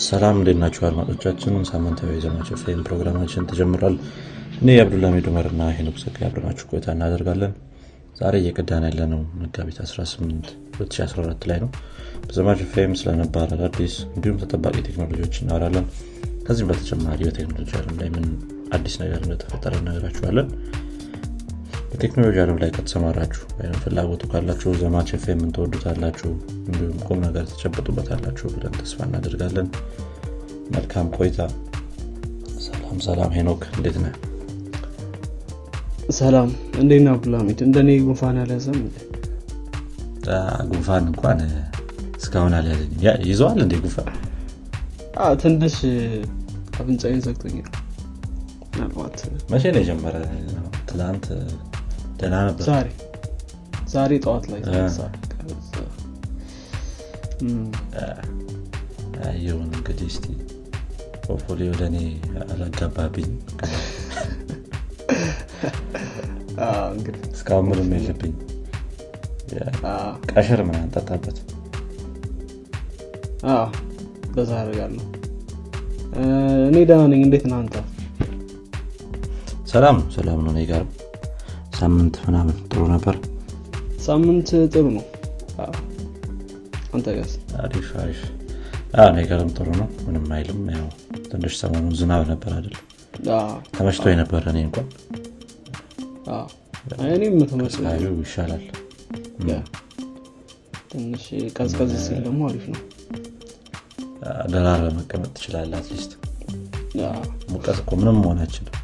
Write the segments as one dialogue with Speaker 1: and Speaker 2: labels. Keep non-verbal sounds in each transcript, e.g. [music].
Speaker 1: ሰላም እንዴት ናችሁ አድማጮቻችን? ሳምንታዊ የዘማቸው ፌም ፕሮግራማችን ተጀምሯል። እኔ የአብዱላሚድ ኡመር እና ሄኖክ ዘጋ አብረናችሁ ቆይታ እናደርጋለን። ዛሬ እየቀዳን ያለ ነው መጋቢት 18 2014 ላይ ነው። በዘማቸው ፌም ስለነባር አዳዲስ እንዲሁም ተጠባቂ ቴክኖሎጂዎች እናወራለን። ከዚህም በተጨማሪ በቴክኖሎጂ አለም ላይ ምን አዲስ ነገር እንደተፈጠረ እነግራችኋለን በቴክኖሎጂ አለም ላይ ከተሰማራችሁ ወይም ፍላጎቱ ካላችሁ ዘማች ፌም ትወዱታላችሁ እንዲሁም ቁም ነገር ተጨበጡበታላችሁ ብለን ተስፋ እናደርጋለን። መልካም ቆይታ። ሰላም ሰላም ሄኖክ እንዴት ነህ?
Speaker 2: ሰላም ነው አብዱልሚድ እንደኔ ጉንፋን ያለዘም
Speaker 1: ጉንፋን እንኳን እስካሁን አልያዘኝም። ይዘዋል እንዴ ጉንፋን?
Speaker 2: ትንሽ አፍንጫዬን ዘግቶኛል። ምናልባት
Speaker 1: መቼ ነው የጀመረ ትላንት ደህና ነበር።
Speaker 2: ዛሬ ዛሬ ጠዋት ላይ
Speaker 1: ይሁን እንግዲህ እስቲ ሆፎሊ ወደ እኔ አላጋባብኝ እስካሁን ምንም የለብኝ ቀሽር ምን አንጠጣበት
Speaker 2: በዛ አደርጋለሁ። እኔ ደህና ነኝ። እንዴት አንተ?
Speaker 1: ሰላም ነው። ሰላም ነው። እኔ ጋር ሳምንት ምናምን ጥሩ ነበር።
Speaker 2: ሳምንት ጥሩ ነው። አንተ ጋስ
Speaker 1: አሪፍ አሪፍ። ጋርም ጥሩ ነው። ምንም አይልም። ያው ትንሽ ሰሞኑ ዝናብ ነበር አይደል? ተመችቶ የነበረ እኔ እንኳን።
Speaker 2: እኔም ተመስሉ
Speaker 1: ይሻላል።
Speaker 2: ትንሽ ቀዝቀዝ ሲል ደግሞ አሪፍ ነው።
Speaker 1: ደራረ መቀመጥ ትችላለ አትሊስት። ሙቀት እኮ ምንም መሆን አይችልም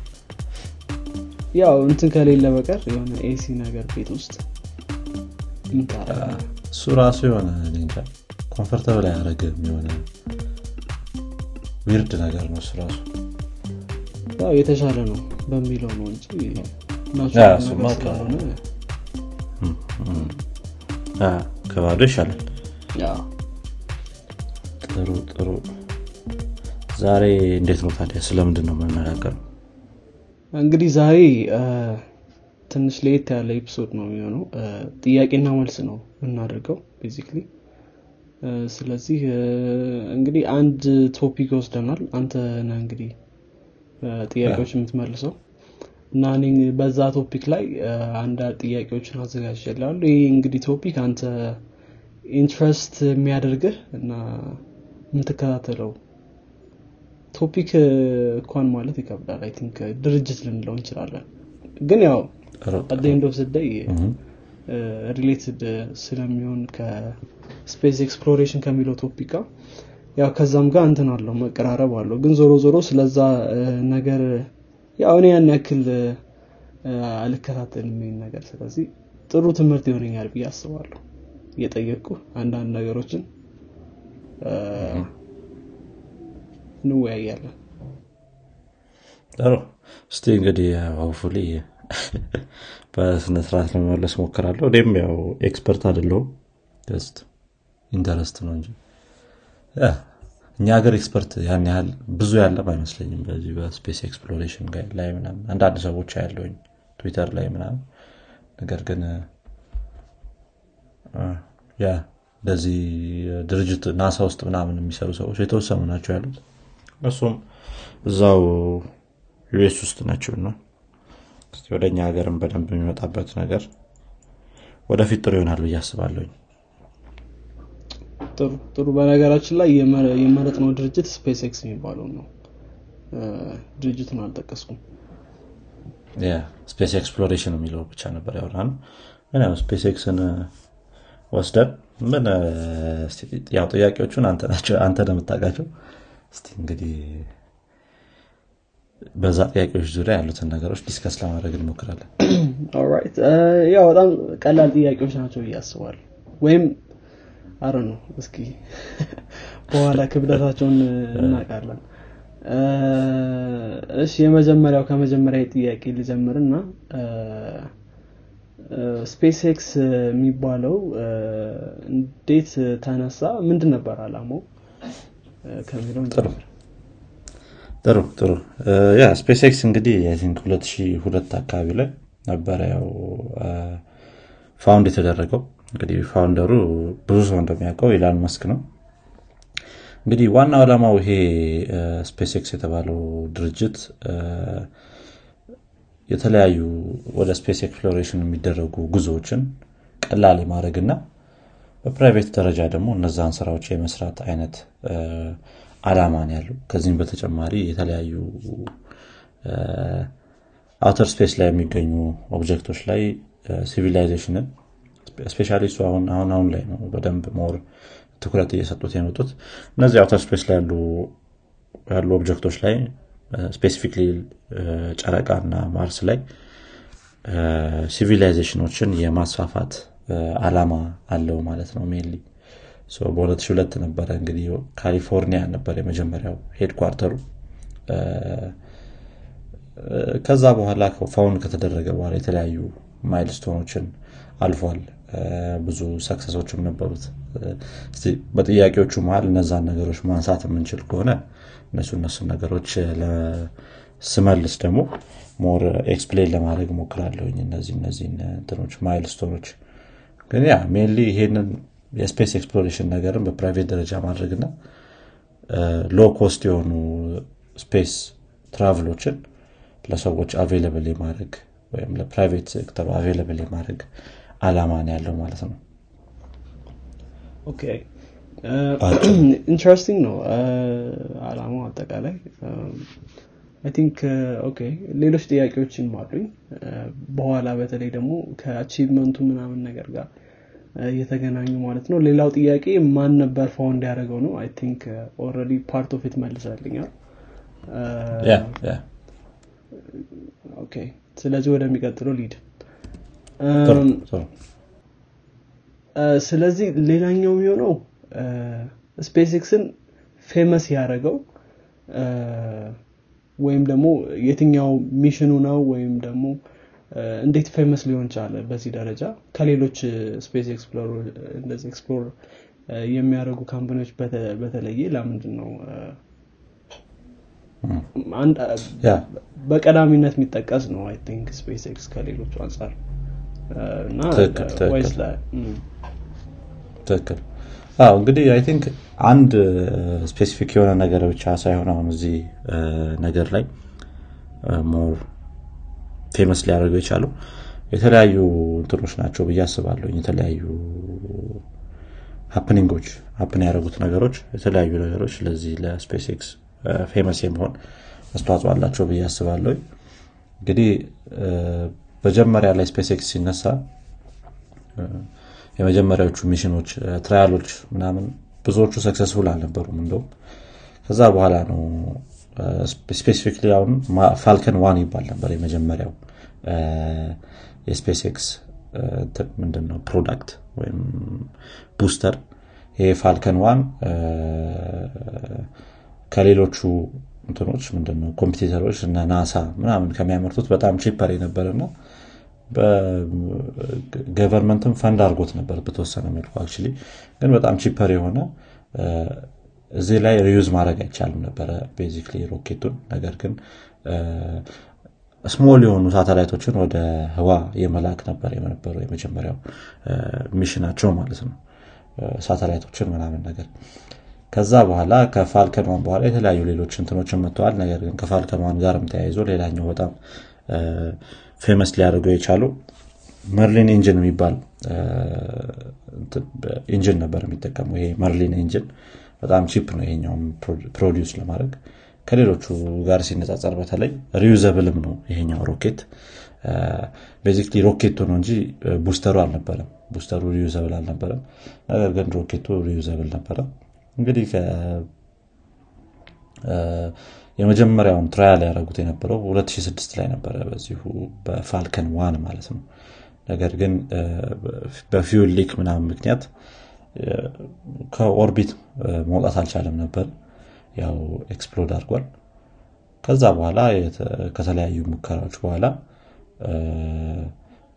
Speaker 2: ያው እንትን ከሌለ በቀር የሆነ AC ነገር ቤት ውስጥ
Speaker 1: እሱ ራሱ የሆነ እንጃ comfortable አያደረግም የሆነ weird ነገር ነው እሱ ራሱ።
Speaker 2: ያው የተሻለ ነው በሚለው ነው እንጂ
Speaker 1: ከባዶ ይሻላል። ጥሩ ጥሩ። ዛሬ እንዴት ነው ታዲያ? ስለምንድን ነው የምንነጋገረው
Speaker 2: እንግዲህ ዛሬ ትንሽ ለየት ያለ episode ነው የሚሆነው። ጥያቄና መልስ ነው የምናደርገው basically። ስለዚህ እንግዲህ አንድ topic ወስደናል። አንተ ነህ እንግዲህ ጥያቄዎች የምትመልሰው። እና እኔ በዛ topic ላይ አንድ ጥያቄዎችን አዘጋጅቻለሁ ይህ እንግዲህ topic አንተ interest የሚያደርግህ እና የምትከታተለው topic እንኳን ማለት ይከብዳል። I think ድርጅት ልንለው እንችላለን። ግን ያው አደንዶ ስደይ ሪሌትድ ስለሚሆን ከ space exploration ከሚለው topic ጋር ያው ከዛም ጋር እንትን አለው መቀራረብ አለው። ግን ዞሮ ዞሮ ስለዛ ነገር ያው እኔ ያን ያክል አልከታተልም ይህን ነገር። ስለዚህ ጥሩ ትምህርት ይሆነኛል ብዬ አስባለሁ። እየጠየቅኩ አንዳንድ ነገሮችን እንወያያለን።
Speaker 1: ጥሩ። እስቲ እንግዲህ hopefully [laughs] በስነስርዓት ለመመለስ ሞክራለሁ እኔም ያው expert አይደለሁም። just interest ነው እንጂ እኛ ሀገር expert ያን ያህል ብዙ ያለም አይመስለኝም። በዚህ በ space exploration ላይ ምናምን አንዳንድ ሰዎች ያሉ መሰለኝ ትዊተር ላይ ምናምን። ነገር ግን ያ እንደዚህ ድርጅት NASA ውስጥ ምናምን የሚሰሩ ሰዎች የተወሰኑ ናቸው ያሉት እሱም እዛው US ውስጥ ናቸው ነው ወደ እኛ ሀገርም በደንብ የሚመጣበት ነገር ወደፊት ጥሩ ይሆናል ብዬ አስባለሁኝ።
Speaker 2: ጥሩ ጥሩ። በነገራችን ላይ የመረጥነው ድርጅት SpaceX የሚባለው ነው። ድርጅቱን አልጠቀስኩም።
Speaker 1: Space exploration የሚለው ብቻ ነበር ያወራነው ግን ያው SpaceX ን ወስደን ምን ያው ጥያቄዎቹን አንተ ለምታውቃቸው እስቲ እንግዲህ በዛ ጥያቄዎች ዙሪያ ያሉትን ነገሮች discuss ለማድረግ እንሞክራለን። [clears throat]
Speaker 2: ያው በጣም ቀላል ጥያቄዎች ናቸው አስባለሁ። ወይም አረ ነው እስኪ [laughs] በኋላ ክብደታቸውን [laughs] እናውቃለን። እሺ የመጀመሪያው ከመጀመሪያ ጥያቄ ልጀምርና SpaceX የሚባለው እንዴት ተነሳ? ምንድን ነበር አላማው ከሚለው
Speaker 1: ጥሩ። ጥሩ ያ SpaceX እንግዲህ think 2002 አካባቢ ላይ ነበረ ያው found የተደረገው። እንግዲህ founder ኡ ብዙ ሰው እንደሚያውቀው ኢላን መስክ ነው። እንግዲህ ዋናው ዓላማው ይሄ SpaceX የተባለው ድርጅት የተለያዩ ወደ space exploration የሚደረጉ ጉዞዎችን ቀላል የማድረግና በ private ደረጃ ደግሞ እነዛን ስራዎች የመስራት አይነት አላማ ነው ያለው። ከዚህም በተጨማሪ የተለያዩ outer space ላይ የሚገኙ object ኦች ላይ civilization ን especially አሁን አሁን አሁን ላይ ነው በደንብ more ትኩረት እየሰጡት የመጡት። እነዚህ outer space ላይ ያሉ object ኦች ላይ specifically ጨረቃ እና ማርስ ላይ civilization ኦችን የማስፋፋት አላማ አለው ማለት ነው mainly በ2002 ነበረ እንግዲህ ካሊፎርኒያ ነበር የመጀመሪያው headquarter ኡ። ከዛ በኋላ found ከተደረገ በኋላ የተለያዩ milestone ኦችን አልፏል። ብዙ success ኦችም ነበሩት። በጥያቄዎቹ መሀል እነዛን ነገሮች ማንሳት የምንችል ከሆነ እነሱ እነሱን ነገሮች ስመልስ ደግሞ more explain ለማድረግ ሞክራለሁኝ እነዚህ እነዚህ እንትኖች milestone ኦች ግን ያ mainly ይሄንን የ space exploration ነገርን በ private ደረጃ ማድረግና low cost የሆኑ space travel ኦችን ለሰዎች available የማድረግ ወይም ለ private sector ኡ available የማድረግ አላማ ነው ያለው ማለት ነው።
Speaker 2: Okay interesting [clears throat] ነው አላማው አጠቃላይ I think okay ሌሎች ጥያቄዎችን አሉኝ. በኋላ በተለይ ደግሞ ከ achievement ኡ ምናምን ነገር ጋር የተገናኙ ማለት ነው። ሌላው ጥያቄ ማን ነበር found ያደረገው ነው? I think already part of መልሰልኛል okay ስለዚህ ወደሚቀጥለው lead ስለዚህ ሌላኛው የሚሆነው SpaceX ን famous ያደረገው ወይም ደግሞ የትኛው mission ኡ ነው ወይም ደግሞ እንዴት famous ሊሆን ቻለ በዚህ ደረጃ ከሌሎች space explore እንደዚህ explore የሚያደርጉ company ዎች በተለየ ለምንድን ነው በቀዳሚነት የሚጠቀሰው I think SpaceX ከሌሎቹ አንጻር እና
Speaker 1: ትክክል አዎ እንግዲህ I think አንድ specific የሆነ ነገር ብቻ ሳይሆን አሁን እዚህ ነገር ላይ more famous ሊያደርገው የቻለው የተለያዩ እንትኖች ናቸው ብዬ አስባለሁ የተለያዩ happening ኦች happen ያደረጉት ነገሮች የተለያዩ ነገሮች ለዚህ ለ SpaceX famous የመሆን አስተዋጽኦ አላቸው ብዬ አስባለሁ እንግዲህ መጀመሪያ ላይ SpaceX ሲነሳ የመጀመሪያዎቹ mission ኦች trial ኦች ምናምን ብዙዎቹ successful አልነበሩም እንደውም። ከዛ በኋላ ነው specifically አሁን Falcon One ይባል ነበር የመጀመሪያው የ SpaceX ምንድነው product ወይም booster። ይሄ Falcon One ከሌሎቹ እንትኖች ምንድነው competitor ኦች እና ናሳ ምናምን ከሚያመርቱት በጣም cheaper የነበረና government ም fund አድርጎት ነበር በተወሰነ መልኩ actually ግን በጣም cheaper የሆነ እዚህ ላይ reuse ማድረግ አይቻልም ነበረ basically ሮኬቱን። ነገር ግን small የሆኑ ሳተላይቶችን ወደ ህዋ የመላክ ነበር የነበረው የመጀመሪያው mission ኣቸው ማለት ነው። ሳተላይቶችን ምናምን ነገር። ከዛ በኋላ ከ Falcon One በኋላ የተለያዩ ሌሎች እንትኖችን መጥተዋል። ነገር ግን ከ Falcon One ጋርም ተያይዞ ሌላኛው በጣም famous ሊያደርገው የቻሉ Merlin engine የሚባል engine ነበር የሚጠቀሙ ይሄ Merlin engine በጣም cheap ነው ይሄኛውም produce ለማድረግ። ከሌሎቹ ጋር ሲነጻጸር በተለይ reusable ም ነው ይሄኛው ሮኬት basically ሮኬቱ ነው እንጂ booster ኡ አልነበረም። booster ኡ reusable አልነበረም። ነገር ግን ሮኬቱ reusable ነበረ። እንግዲህ የመጀመሪያውን trial ያደረጉት የነበረው 2006 ላይ ነበረ በዚሁ በ Falcon One ማለት ነው። ነገር ግን በ fuel leak ምናምን ምክንያት ከ orbit መውጣት አልቻለም ነበር። ያው explode አድርጓል። ከዛ በኋላ ከተለያዩ ሙከራዎች በኋላ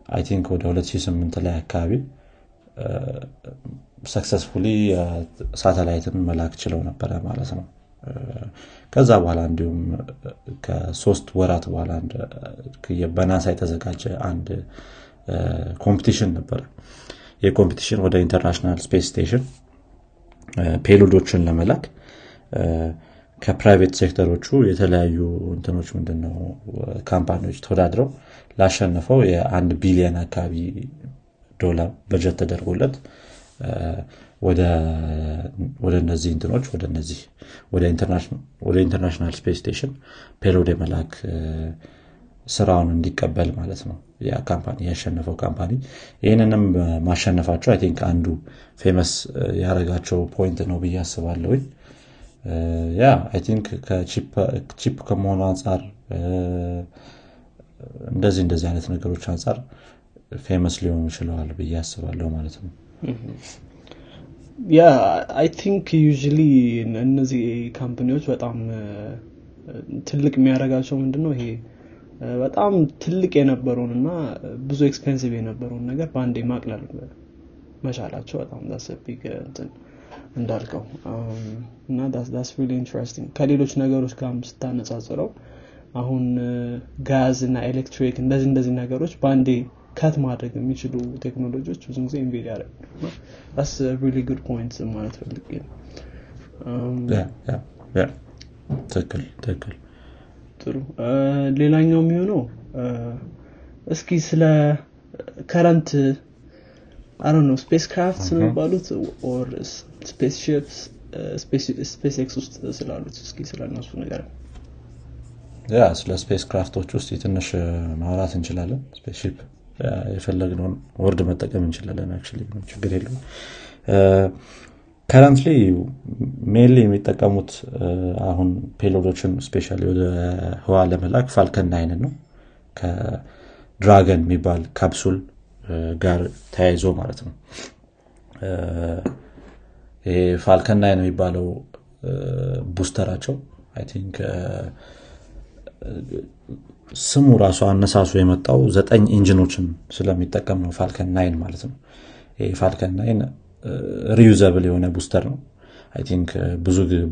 Speaker 1: I think ወደ 2008 ላይ አካባቢ successfully ሳተላይትን መላክ ችለው ነበረ ማለት ነው ከዛ በኋላ እንዲሁም ከሶስት ወራት በኋላ በናሳ የተዘጋጀ አንድ competition ነበረ ይህ competition ወደ International Space Station payload ኦችን ለመላክ ከ private sector ኦቹ የተለያዩ እንትኖች ምንድነው company ዎች ተወዳድረው ላሸነፈው የአንድ ቢሊየን አካባቢ ዶላር በጀት ተደርጎለት ወደ እነዚህ እንትኖች ወደ እነዚህ ወደ International Space Station payload የመላክ ስራውን እንዲቀበል ማለት ነው። company ያሸነፈው company ይህንንም ማሸነፋቸው I think አንዱ famous ያደረጋቸው point ነው ብዬ አስባለሁኝ። yeah I think cheap ከመሆኑ አንጻር እንደዚህ እንደዚህ አይነት ነገሮች አንጻር famous ሊሆኑ ይችለዋል ብዬ አስባለሁ ማለት ነው
Speaker 2: yeah I think usually እነዚህ company ዎች በጣም ትልቅ የሚያደርጋቸው ምንድነው? ይሄ በጣም ትልቅ የነበረውን እና ብዙ expensive የነበረውን ነገር በአንዴ ማቅለል መቻላቸው በጣም that's a big እንትን እንዳልከው። እና that's really interesting ከሌሎች ነገሮች ጋር ስታነጻጽረው አሁን ጋዝ እና ኤሌክትሪክ እንደዚህ እንደዚህ ነገሮች በአንዴ ከት ማድረግ የሚችሉ ቴክኖሎጂዎች ብዙ ጊዜ ኢንቬድ ያደረግ ጉድ ፖይንት ማለት ፈልግ
Speaker 1: ትክክል ትክክል.
Speaker 2: ጥሩ. ሌላኛው የሚሆነው እስኪ ስለ ከረንት አሮ ነው ስፔስ ክራፍት ስለሚባሉት ኦር ስፔስ ሺፕስ SpaceX ውስጥ ስላሉት እስኪ ስለ እነሱ ነገር
Speaker 1: yeah ስለ spacecraft ኦች ውስጥ ትንሽ ማውራት እንችላለን። spaceship የፈለግነውን word መጠቀም እንችላለን። ችግር የለውም። currently mainly የሚጠቀሙት አሁን payload ኦችን space ወደ ህዋ ለመላክ Falcon Nine ን ነው። ከ Dragon የሚባል ካፕሱል ጋር ተያይዞ ማለት ነው። ይሄ Falcon Nine የሚባለው booster ኣቸው think ስሙ ራሱ አነሳሱ የመጣው ዘጠኝ engine ኦችን ስለሚጠቀም ነው። Falcon Nine ማለት ነው። ይሄ Falcon Nine reusable የሆነ booster ነው። I think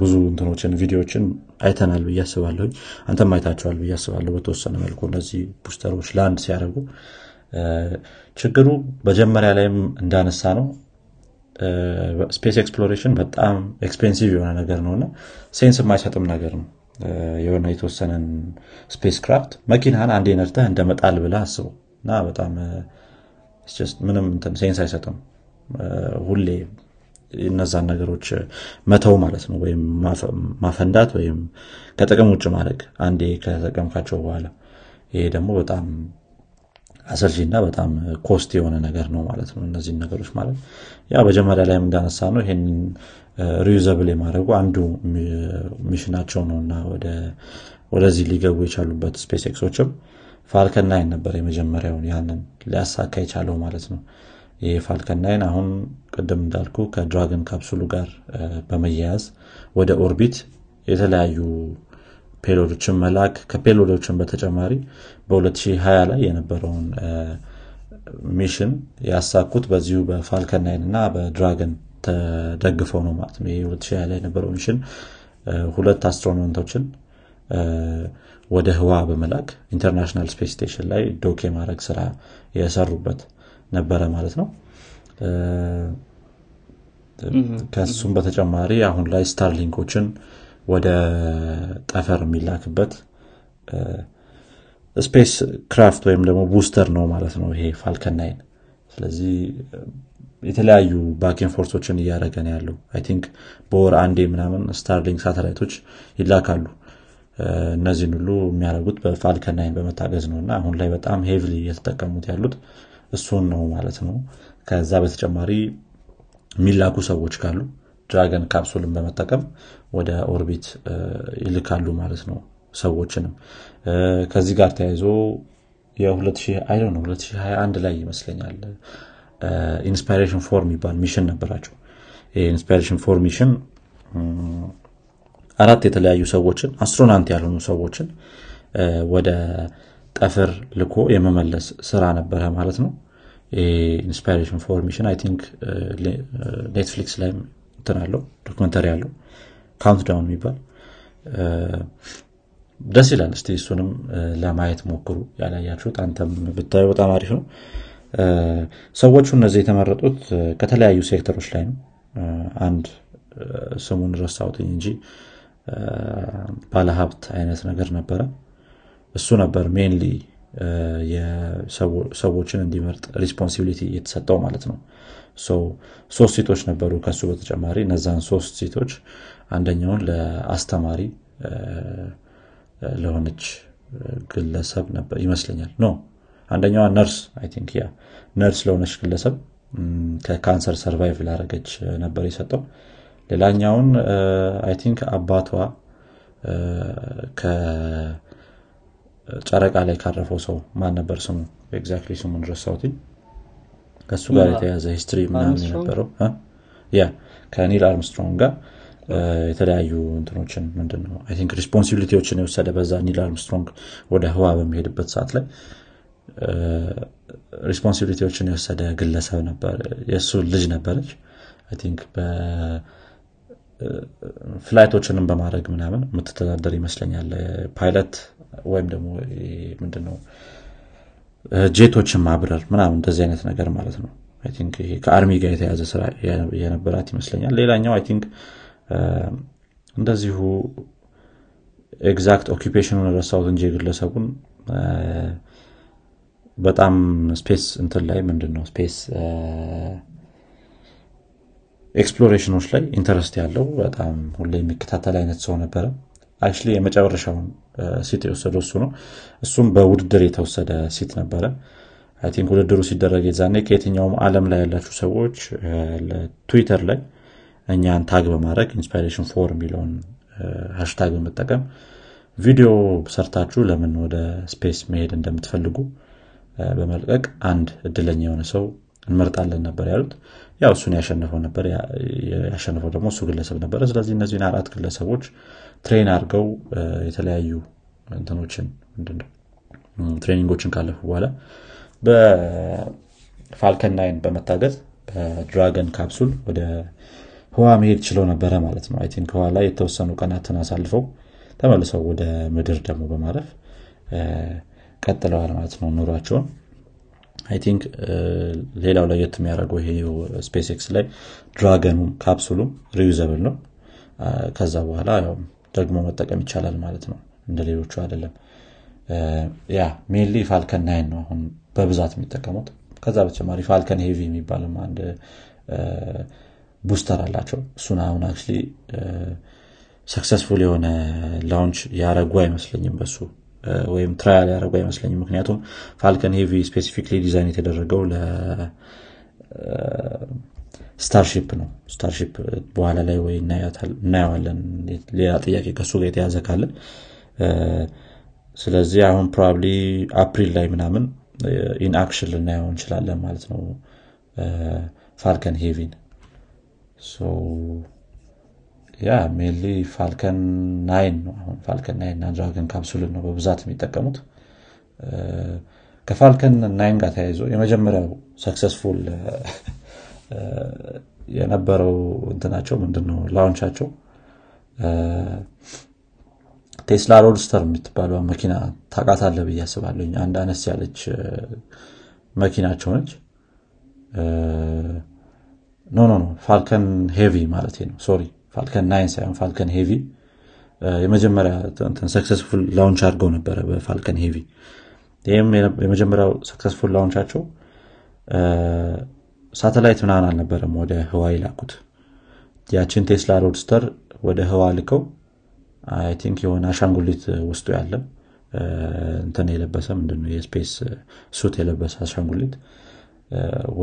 Speaker 1: ብዙ እንትኖችን ቪዲዮዎችን አይተናል ብዬ አስባለሁ አንተም አይታቸዋል ብዬ አስባለሁ በተወሰነ መልኩ እነዚህ booster ኦች land ሲያደርጉ። ችግሩ መጀመሪያ ላይም እንዳነሳ ነው space exploration በጣም expensive የሆነ ነገር ነው እና sense የማይሰጥም ነገር ነው የሆነ የተወሰነን spacecraft መኪናህን አንዴ ነድተህ እንደ መጣል ብለህ አስበው እና በጣም ምንም sense አይሰጥም። ሁሌ እነዛን ነገሮች መተው ማለት ነው ወይም ማፈንዳት ወይም ከጥቅም ውጭ ማድረግ አንዴ ከተጠቀምካቸው በኋላ። ይሄ ደግሞ በጣም አሰልቺ እና በጣም cost የሆነ ነገር ነው ማለት ነው እነዚህን ነገሮች ማለት። yeah መጀመሪያ ላይም እንዳነሳ ነው ይሄንን reusable የማድረጉ አንዱ mission ኣቸው ነው እና ወደዚህ ሊገቡ የቻሉበት SpaceX ኦችም Falcon Nine ነበር የመጀመሪያውን ያንን ሊያሳካ የቻለው ማለት ነው። ይህ Falcon Nine አሁን ቅድም እንዳልኩ ከ Dragon capsule ኡ ጋር በመያያዝ ወደ orbit የተለያዩ payload ኦችን መላክ ከ payload ኦችን በተጨማሪ በ2020 ላይ የነበረውን mission ያሳኩት በዚሁ በ Falcon Nine እና በ Dragon ተደግፈው ነው ማለት ነው። ይህ 2020 ላይ የነበረው mission ሁለት astronaut ኦችን ወደ ህዋ በመላክ International Space Station ላይ dock የማድረግ ስራ የሰሩበት ነበረ ማለት ነው። ከሱም በተጨማሪ አሁን ላይ Starlink ኦችን ወደ ጠፈር የሚላክበት spacecraft ወይም ደግሞ booster ነው ማለት ነው ይሄ Falcon Nine። ስለዚህ የተለያዩ back and forth ኦችን እያደረገ ነው ያለው። I think በወር አንዴ ምናምን Starlink ሳተላይቶች ይላካሉ። እነዚህን ሁሉ የሚያደርጉት በ Falcon Nine በመታገዝ ነው። እና አሁን ላይ በጣም heavily እየተጠቀሙት ያሉት እሱን ነው ማለት ነው። ከዛ በተጨማሪ የሚላኩ ሰዎች ካሉ Dragon capsule ን በመጠቀም ወደ orbit ይልካሉ ማለት ነው ሰዎችንም። ከዚህ ጋር ተያይዞ የ2021 ላይ ይመስለኛል Inspiration Four የሚባል mission ነበራቸው። Inspiration Four mission አራት የተለያዩ ሰዎችን astronaut ያልሆኑ ሰዎችን ወደ ጠፈር ልኮ የመመለስ ስራ ነበረ ማለት ነው። Inspiration Four mission I think Netflix ላይ እንትን documentary አለው Countdown የሚባል ደስ ይላል። እስቲ እሱንም ለማየት ሞክሩ። ያላያችሁት አንተም ብታዩ በጣም አሪፍ ነው። ሰዎቹ እነዚህ የተመረጡት ከተለያዩ ሴክተሮች ላይ ነው። አንድ ስሙን ረሳሁትኝ እንጂ ባለሀብት አይነት ነገር ነበረ። እሱ ነበር mainly ሰዎችን እንዲመርጥ responsibility የተሰጠው ማለት ነው። ሶስት ሴቶች ነበሩ ከሱ በተጨማሪ። እነዛን ሶስት ሴቶች አንደኛውን ለአስተማሪ ለሆነች ግለሰብ ነበር ይመስለኛል። no አንደኛዋ ነርስ think yeah ነርስ ለሆነች ግለሰብ ከካንሰር survive ላረገች ነበር የሰጠው። ሌላኛውን I think አባቷ ከጨረቃ ላይ ካረፈው ሰው ማን ነበር ስሙ? exactly ስሙን ረሳሁትኝ ከእሱ ጋር የተያዘ history ምናምን የነበረው yeah ከኒል አርምስትሮንግ ጋር የተለያዩ እንትኖችን ምንድነው think responsibility ዎችን የወሰደ በዛ ኒል አርምስትሮንግ ወደ ህዋ በሚሄድበት ሰዓት ላይ responsibility ዎችን የወሰደ ግለሰብ ነበር። የእሱ ልጅ ነበረች። think flight ኦችንም በማድረግ ምናምን የምትተዳደር ይመስለኛል። ፓይለት ወይም ደግሞ ምንድነው ጄቶችን ማብረር ምናምን እንደዚህ አይነት ነገር ማለት ነው። ከ army ጋር የተያዘ ስራ የነበራት ይመስለኛል። ሌላኛው I think እንደዚሁ exact occupation ኡን ረሳሁት እንጂ የግለሰቡን በጣም space እንትን ላይ ምንድን ነው space exploration ኦች ላይ interest ያለው በጣም ሁሌ የሚከታተል አይነት ሰው ነበረ። actually የመጨረሻውን seat የወሰደው እሱ ነው። እሱም በውድድር የተወሰደ seat ነበረ። think ውድድሩ ሲደረግ የዛኔ ከየትኛውም አለም ላይ ያላችሁ ሰዎች ትዊተር ላይ እኛን tag በማድረግ Inspiration Four የሚለውን hashtag በመጠቀም ቪዲዮ ሰርታችሁ ለምን ወደ space መሄድ እንደምትፈልጉ በመልቀቅ አንድ እድለኛ የሆነ ሰው እንመርጣለን ነበር ያሉት። ያው እሱን ያሸነፈው ነበር ያሸነፈው ደግሞ እሱ ግለሰብ ነበረ። ስለዚህ እነዚህን አራት ግለሰቦች train አድርገው የተለያዩ እንትኖችን training ኦችን ካለፉ በኋላ በ Falcon Nine በመታገዝ በ Dragon capsule ወደ ህዋ መሄድ ችለው ነበረ ማለት ነው። think ህዋ ላይ የተወሰኑ ቀናትን አሳልፈው ተመልሰው ወደ ምድር ደግሞ በማረፍ ቀጥለዋል ማለት ነው ኑሯቸውን። I think ሌላው ለየት የሚያደርገው ይሄ SpaceX ላይ Dragon ኑም capsule ኡም reusable ነው። ከዛ በኋላ ደግሞ መጠቀም ይቻላል ማለት ነው እንደ ሌሎቹ አይደለም። yeah mainly Falcon Nine ነው አሁን በብዛት የሚጠቀሙት። ከዛ በተጨማሪ Falcon Heavy የሚባልም አንድ booster አላቸው። እሱን አሁን አክ successful የሆነ launch ያረጉ አይመስለኝም በሱ። ወይም trial ያደረጉ አይመስለኝም። ምክንያቱም Falcon Heavy specifically design የተደረገው Starship ነው። Starship በኋላ ላይ ወይ እናየዋለን። ሌላ ጥያቄ ከሱ ጋር የተያዘ ካለ ስለዚህ አሁን probably April ላይ ምናምን in action ልናየው እንችላለን ማለት ነው። Falcon Heavy ን yeah mainly Falcon Nine ነው አሁን Falcon Nine እና Dragon capsule ን ነው በብዛት የሚጠቀሙት። ከ Falcon Nine ጋር ተያይዞ የመጀመሪያው successful የነበረው እንትናቸው ምንድነው? launch ኣቸው Tesla Roadster የምትባለ መኪና ታቋታላችሁ ብዬ አስባለሁኝ አንድ አነስ ያለች መኪናቸው ነች no no Falcon Heavy ማለት ነው. sorry Falcon Nine ሳይሆን Falcon Heavy የመጀመሪያ successful launch አድርገው ነበረ በ Falcon Heavy ይህም የመጀመሪያው successful launch ኣቸው ሳተላይት ምናምን አልነበረም ወደ ህዋ የላኩት ያችን Tesla Roadster ወደ ህዋ ልከው I think የሆነ አሻንጉሊት ውስጡ ያለ እንትን የለበሰ ምንድነው? የ space suit የለበሰ አሻንጉሊት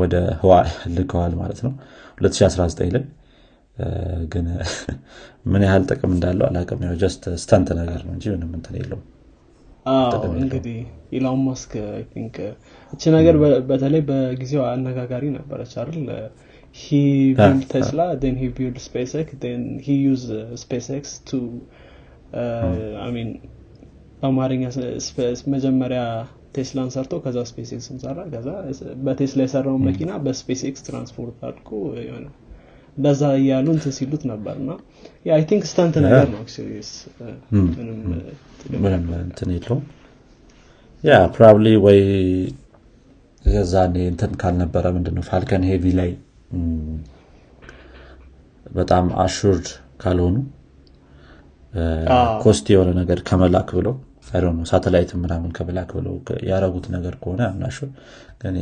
Speaker 1: ወደ ህዋ ልከዋል ማለት ነው። 2019 ላይ ግን ምን ያህል ጥቅም እንዳለው አላቅም ያው just stunt ነገር ነው እንጂ ምንም እንትን የለውም።
Speaker 2: እንግዲህ ኢላን ማስክ think እቺ ነገር በተለይ በጊዜው አነጋጋሪ ነበረች አይደል? he build Tesla and he build SpaceX and he use SpaceX to mean በአማርኛ መጀመሪያ ቴስላን ሰርቶ ከዛ SpaceX ን ሰራ ከዛ በቴስላ የሰራውን መኪና በ SpaceX transport አድርጎ የሆነ እንደዛ እያሉ እንትን ሲሉት ነበር እና I think stunt ነገር ነው
Speaker 1: ምንም እንትን የለውም። yeah probably ወይ የዛኔ እንትን ካልነበረ ምንድነው Falcon Heavy ላይ በጣም assured ካልሆኑ cost የሆነ ነገር ከመላክ ብለው ነው ሳተላይት ምናምን ከመላክ ብለው ያረጉት ነገር ከሆነ I'm not sure ግን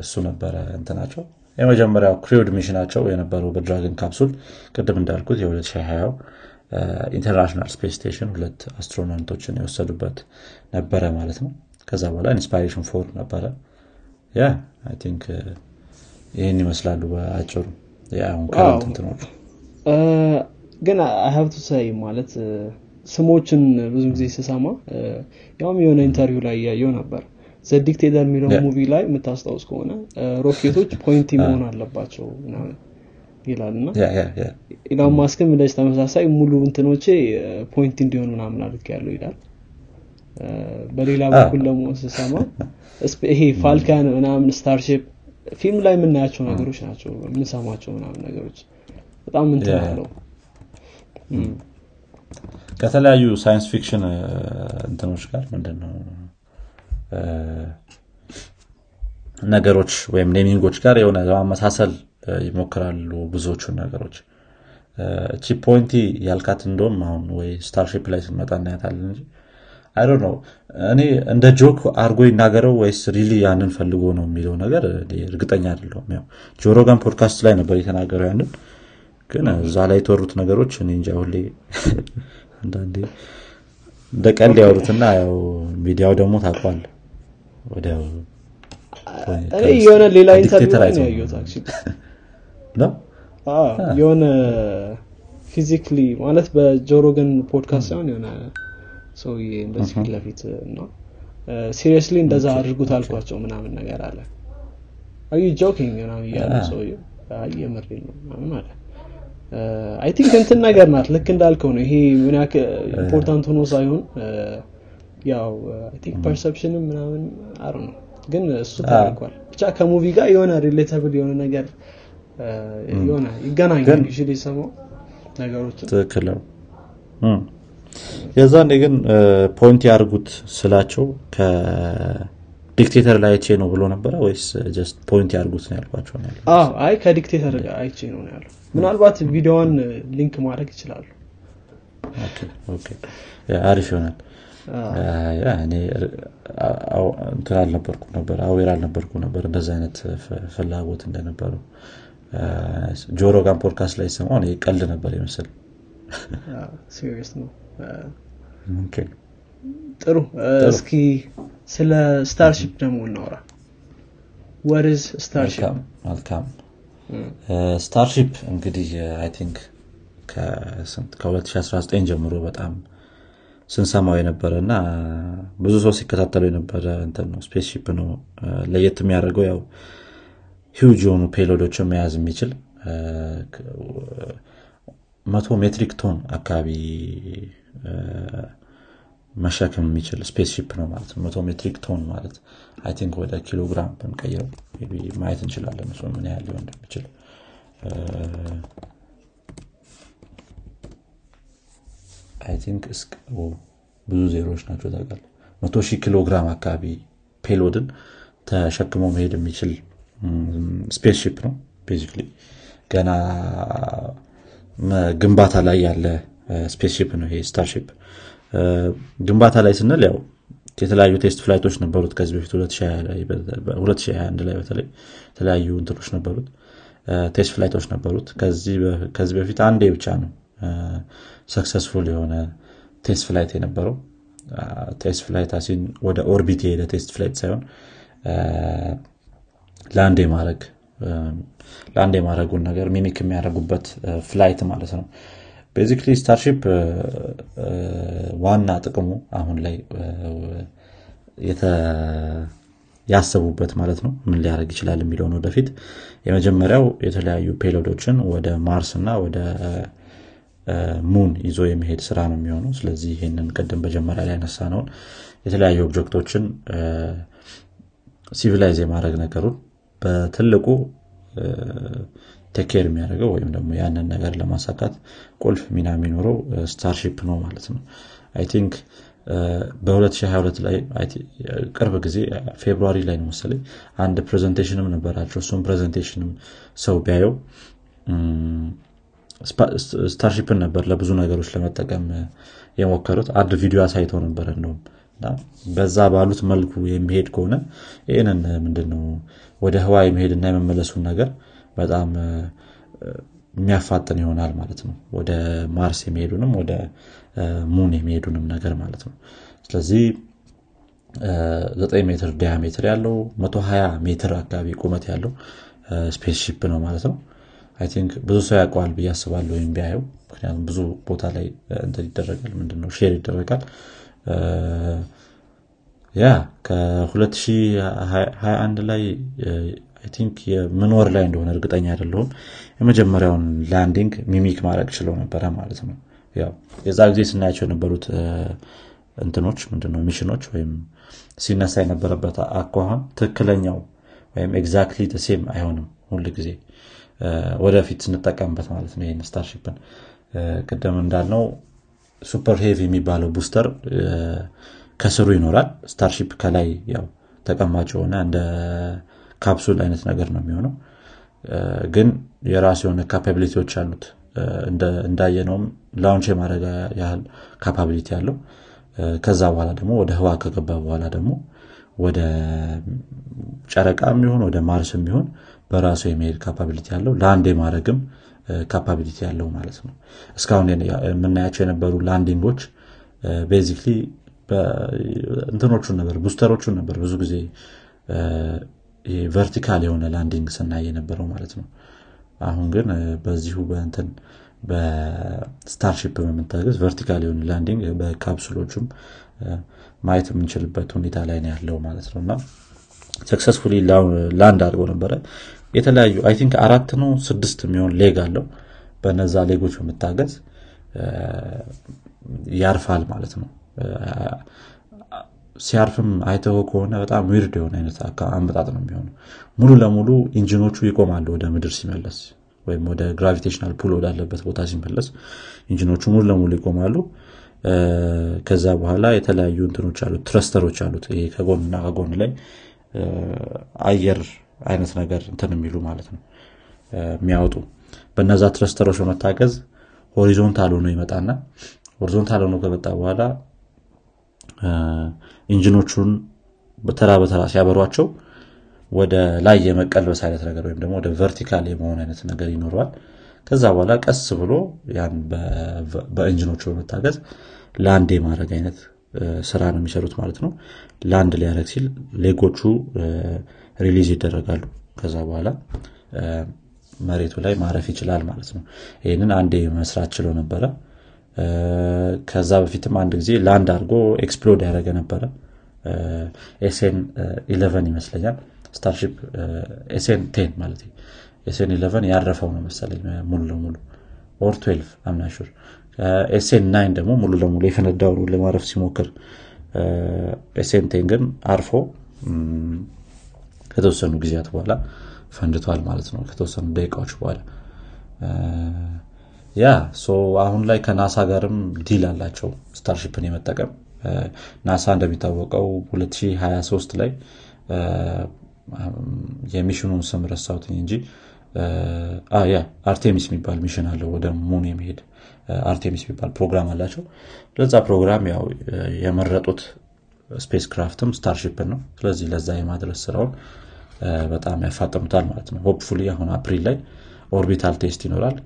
Speaker 1: እሱ ነበረ እንትናቸው። የመጀመሪያው crewed mission ኣቸው የነበረው በ Dragon capsule ቅድም እንዳልኩት የ2020 International Space Station ሁለት astronaut ኦችን የወሰዱበት ነበረ ማለት ነው። ከዛ በኋላ Inspiration4 ነበረ። yeah think ይህን ይመስላሉ በአጭሩ። አሁን current እንትኖቹ።
Speaker 2: ግን ሀብቱ ሳይ ማለት ስሞችን ብዙ ጊዜ ስሰማ ያውም የሆነ interview ላይ እያየው ነበር። The Dictator የሚለው movie ላይ የምታስታውስ ከሆነ ሮኬቶች pointy መሆን አለባቸው ይላል እና ኢላን ማስክም እንደዚህ ተመሳሳይ ሙሉ እንትኖቼ pointy እንዲሆኑ ምናምን አድርግ ያለው ይላል በሌላ በኩል ደግሞ ስሰማ ይሄ Falcon ምናምን Starship ፊልም ላይ የምናያቸው ነገሮች ናቸው የምንሰማቸው ምናምን ነገሮች በጣም እንትን አለው
Speaker 1: ከተለያዩ science fiction እንትኖች ጋር ምንድነው? ነገሮች ወይም naming ኦች ጋር የሆነ ለማመሳሰል ይሞክራሉ ብዙዎቹን ነገሮች። እቺ pointy ያልካት እንደም አሁን ወይ Starship ላይ ስንመጣ እናያታለን እንጂ አይ ነው እኔ እንደ joke አርጎ ይናገረው ወይስ really ያንን ፈልጎ ነው የሚለው ነገር እርግጠኛ አይደለሁም። ያው Joe Rogan podcast ላይ ነበር የተናገረው ያንን። ግን እዛ ላይ የተወሩት ነገሮች እኔ እንጃ ሁሌ አንዳንዴ እንደ ቀልድ ያወሩትና ያው ሚዲያው ደግሞ ታቋል። ወዲያው
Speaker 2: የሆነ ሌላ [laughs] የሆነ physically ማለት በ Joe Rogan podcast ሳይሆን የሆነ ሰውዬ እንደዚህ ፊት ለፊት ነው። seriously እንደዛ አድርጉት አልኳቸው ምናምን ነገር አለ። are you joking ምናምን እያለ ሰውዬው የምሬ ነው ምናምን አለ I think እንትን ነገር ናት። ልክ እንዳልከው ነው። ይሄ ምን ያክል important ሆኖ ሳይሆን ያው I think perception ም ምናምን አሩ ነው። ግን እሱ ተደርጓል። ብቻ ከ movie ጋር የሆነ relatable የሆነ ነገር የሆነ ይገናኛል ዩ የሰማው ነገሮችን።
Speaker 1: ትክክል ነው። የዛኔ ግን pointy አርጉት ስላቸው ከ Dictator ላይ አይቼ ነው ብሎ ነበረ ወይስ just pointy አርጉት ነው ያልኳቸው?
Speaker 2: አይ ከ Dictator ጋር አይቼ ነው ያለው ምናልባት ቪዲዮዋን link ማድረግ ይችላሉ።
Speaker 1: አሪፍ ይሆናል። እንትን አልነበርኩ ነበር aware አልነበርኩ ነበር እንደዚ አይነት ፍላጎት እንደነበረው። Joe Rogan podcast ላይ ሰማው ቀልድ ነበር ይመስል
Speaker 2: serious ነው። ጥሩ። እስኪ ስለ Starship ደግሞ እናውራ what's Starship
Speaker 1: መልካም Starship እንግዲህ I think ከ2019 ጀምሮ በጣም ስንሰማው የነበረ እና ብዙ ሰው ሲከታተለው የነበረ spaceship ነው። ለየት የሚያደርገው ያው ሂውጅ የሆኑ payload ኦችን መያዝ የሚችል መቶ metric ton አካባቢ መሸከም የሚችል spaceship ነው ማለት ነው። መቶ metric ton ማለት I think ወደ ኪሎግራም ብንቀይረው ማየት እንችላለን እሱ ምን ያህል ሊሆን እንደሚችል። I think ብዙ ዜሮዎች ናቸው ታውቃል መቶ ሺህ ኪሎ ግራም አካባቢ payload ን ተሸክሞ መሄድ የሚችል spaceship ነው basically። ገና ግንባታ ላይ ያለ spaceship ነው ይሄ Starship ግንባታ ላይ ስንል ያው የተለያዩ test flight ኦች ነበሩት ከዚህ በፊት 2021 ላይ በተለይ የተለያዩ እንትኖች ነበሩት። test flight ኦች ነበሩት። ከዚህ በፊት አንዴ ብቻ ነው successful የሆነ test flight የነበረው። test flight as in ወደ orbit የሄደ test flight ሳይሆን land ማድረግ land የማድረጉን ነገር mimic የሚያደርጉበት flight ማለት ነው basically Starship ዋና ጥቅሙ አሁን ላይ ያሰቡበት ማለት ነው ምን ሊያደርግ ይችላል የሚለውን ወደፊት። የመጀመሪያው የተለያዩ payload ኦችን ወደ ማርስ እና ወደ moon ይዞ የመሄድ ስራ ነው የሚሆነው። ስለዚህ ይህንን ቅድም በመጀመሪያ ላይ ያነሳነውን የተለያዩ object ኦችን civilize የማድረግ ነገሩን በትልቁ take care የሚያደርገው ወይም ደግሞ ያንን ነገር ለማሳካት ቁልፍ ሚና የሚኖረው Starship ነው ማለት ነው። I think በ2022 ላይ ቅርብ ጊዜ February ላይ ነው መሰለኝ አንድ presentation ም ነበራቸው እሱም presentation ም ሰው ቢያየው Starship ን ነበር ለብዙ ነገሮች ለመጠቀም የሞከሩት። አንድ ቪዲዮ አሳይተው ነበር እንደውም በዛ ባሉት መልኩ የሚሄድ ከሆነ ይህንን ምንድነው ወደ ህዋ የመሄድና የመመለሱን ነገር በጣም የሚያፋጥን ይሆናል ማለት ነው። ወደ ማርስ የሚሄዱንም ወደ moon የሚሄዱንም ነገር ማለት ነው። ስለዚህ 9 ሜትር diameter ያለው 120 ሜትር አካባቢ ቁመት ያለው spaceship ነው ማለት ነው። I think ብዙ ሰው ያውቀዋል ብዬ አስባለሁ ወይም ቢያየው። ምክንያቱም ብዙ ቦታ ላይ እንትን ይደረጋል ምንድነው share ይደረጋል። yeah ከ2021 I think የምኖር ላይ እንደሆነ እርግጠኛ አይደለሁም። የመጀመሪያውን landing mimic ማድረግ ችለው ነበረ ማለት ነው። ያው የዛ ጊዜ ስናያቸው የነበሩት እንትኖች ምንድነው mission ኦች ወይም ሲነሳ የነበረበት አኳኋን ትክክለኛው ወይም exactly same አይሆንም ሁል ጊዜ። ወደፊት ስንጠቀምበት ማለት ነው ይህን Starship ን ቅድም እንዳልነው Super Heavy የሚባለው booster ከስሩ ይኖራል። Starship ከላይ ያው ተቀማጭ የሆነ እንደ ካፕሱል አይነት ነገር ነው የሚሆነው። ግን የራሱ የሆነ capability ዎች አሉት። እንዳየነውም launch የማድረግ ያህል capability አለው። ከዛ በኋላ ደግሞ ወደ ህዋ ከገባ በኋላ ደግሞ ወደ ጨረቃ የሚሆን ወደ ማርስ የሚሆን በራሱ የሚሄድ capability ያለው land የማድረግም capability ያለው ማለት ነው። እስካሁን የምናያቸው የነበሩ landing ኦች basically እንትኖቹን ነበር booster ኦቹን ነበር ብዙ ጊዜ vertical የሆነ landing ስናይ የነበረው ማለት ነው። አሁን ግን በዚሁ በንትን በ Starship በመታገዝ vertical የሆነ landing በ capsule ኦቹም ማየት የምንችልበት ሁኔታ ላይ ነው ያለው ማለት ነው። እና successfully land አድርጎ ነበረ። የተለያዩ I think አራት ነው ስድስት የሚሆን leg አለው። በነዛ leg ኦች በመታገዝ ያርፋል ማለት ነው ሲያርፍም አይተው ከሆነ በጣም weird የሆነ አይነት አመጣጥ ነው የሚሆነው። ሙሉ ለሙሉ engine ኦቹ ይቆማሉ ወደ ምድር ሲመለስ ወይም ወደ gravitational pull ወዳለበት ቦታ ሲመለስ engine ኦቹ ሙሉ ለሙሉ ይቆማሉ። ከዛ በኋላ የተለያዩ እንትኖች አሉት thruster ኦች አሉት። ይሄ ከጎንና ከጎን ላይ አየር አይነት ነገር እንትን የሚሉ ማለት ነው። የሚያወጡ በነዛ thruster ኦች በመታገዝ horizontal ሆኖ ይመጣና horizontal ሆኖ ከመጣ በኋላ engine ኦቹን በተራ በተራ ሲያበሯቸው ወደ ላይ የመቀልበስ አይነት ነገር ወይም ደግሞ ወደ vertical የመሆን አይነት ነገር ይኖረዋል። ከዛ በኋላ ቀስ ብሎ ያን በ engine ኦቹ በመታገዝ land የማድረግ አይነት ስራ ነው የሚሰሩት ማለት ነው። land ሊያደርግ ሲል leg ኦቹ release ይደረጋሉ። ከዛ በኋላ መሬቱ ላይ ማረፍ ይችላል ማለት ነው። ይህንን አንዴ መስራት ችሎ ነበረ ከዛ በፊትም አንድ ጊዜ land አድርጎ explode ያደረገ ነበረ። SN eleven ይመስለኛል። Starship SN ten ማለት SN eleven ያረፈው ነው መሰለኝ ሙሉ ለሙሉ። or 12 I'm not sure SN nine ደግሞ ሙሉ ለሙሉ የፈነዳውን ለማረፍ ሲሞክር SN ten ግን አርፎ ከተወሰኑ ጊዜያት በኋላ ፈንድቷል ማለት ነው። ከተወሰኑ ደቂቃዎች በኋላ yeah አሁን ላይ ከናሳ ጋርም deal አላቸው Starship ን የመጠቀም። ናሳ እንደሚታወቀው 2023 ላይ የ mission ኡን ስም ረሳውትኝ እንጂ yeah Artemis የሚባል mission አለው ወደ moon የሚሄድ Artemis የሚባል ፕሮግራም አላቸው። ለዛ ፕሮግራም ያው የመረጡት spacecraft ም Starship ን ነው። ስለዚህ ለዛ የማድረስ ስራውን በጣም ያፋጥሙታል ማለት ነው። hopefully አሁን አፕሪል ላይ orbital test ይኖራል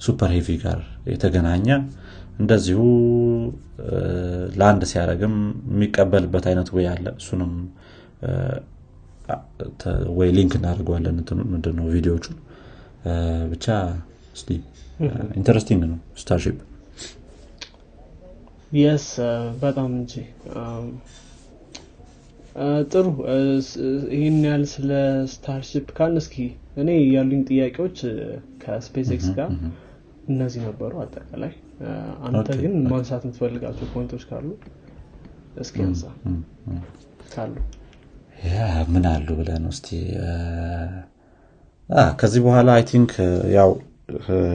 Speaker 1: ከ Super Heavy ጋር የተገናኘ እንደዚሁ land ሲያደርግም የሚቀበልበት አይነት ወይ አለ። እሱንም ወይ link እናደርገዋለን። ምንድነው ቪዲዮቹን ብቻ interesting ነው Starship
Speaker 2: yes በጣም እንጂ ጥሩ። ይህን ያህል ስለ Starship ካልን እስኪ እኔ ያሉኝ ጥያቄዎች ከ SpaceX ጋር እነዚህ ነበሩ አጠቃላይ። አንተ ግን ማንሳት የምትፈልጋቸው point ኦች ካሉ እስኪ ያንሳ ካሉ።
Speaker 1: yeah ምን አሉ ብለን እስቲ ከዚህ በኋላ I think ያው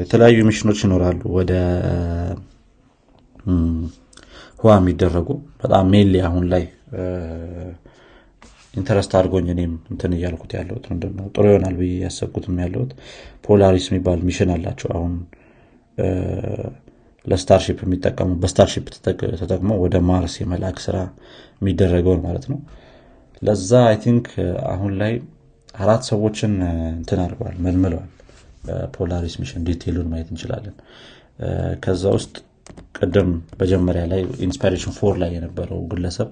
Speaker 1: የተለያዩ mission ኦች ይኖራሉ ወደ ህዋ የሚደረጉ። በጣም mainly አሁን ላይ interest አድርጎኝ እኔም እንትን እያልኩት ያለሁት ምንድነው ጥሩ ይሆናል ብዬ ያሰብኩትም ያለሁት Polaris የሚባል mission አላቸው አሁን ለ Starship የሚጠቀሙ በ Starship ተጠቅመው ወደ ማርስ የመላክ ስራ የሚደረገውን ማለት ነው። ለዛ I think አሁን ላይ አራት ሰዎችን እንትን አድርገዋል መልምለዋል። በ Polaris mission detail ኡን ማየት እንችላለን። ከዛ ውስጥ ቅድም መጀመሪያ ላይ Inspiration Four ላይ የነበረው ግለሰብ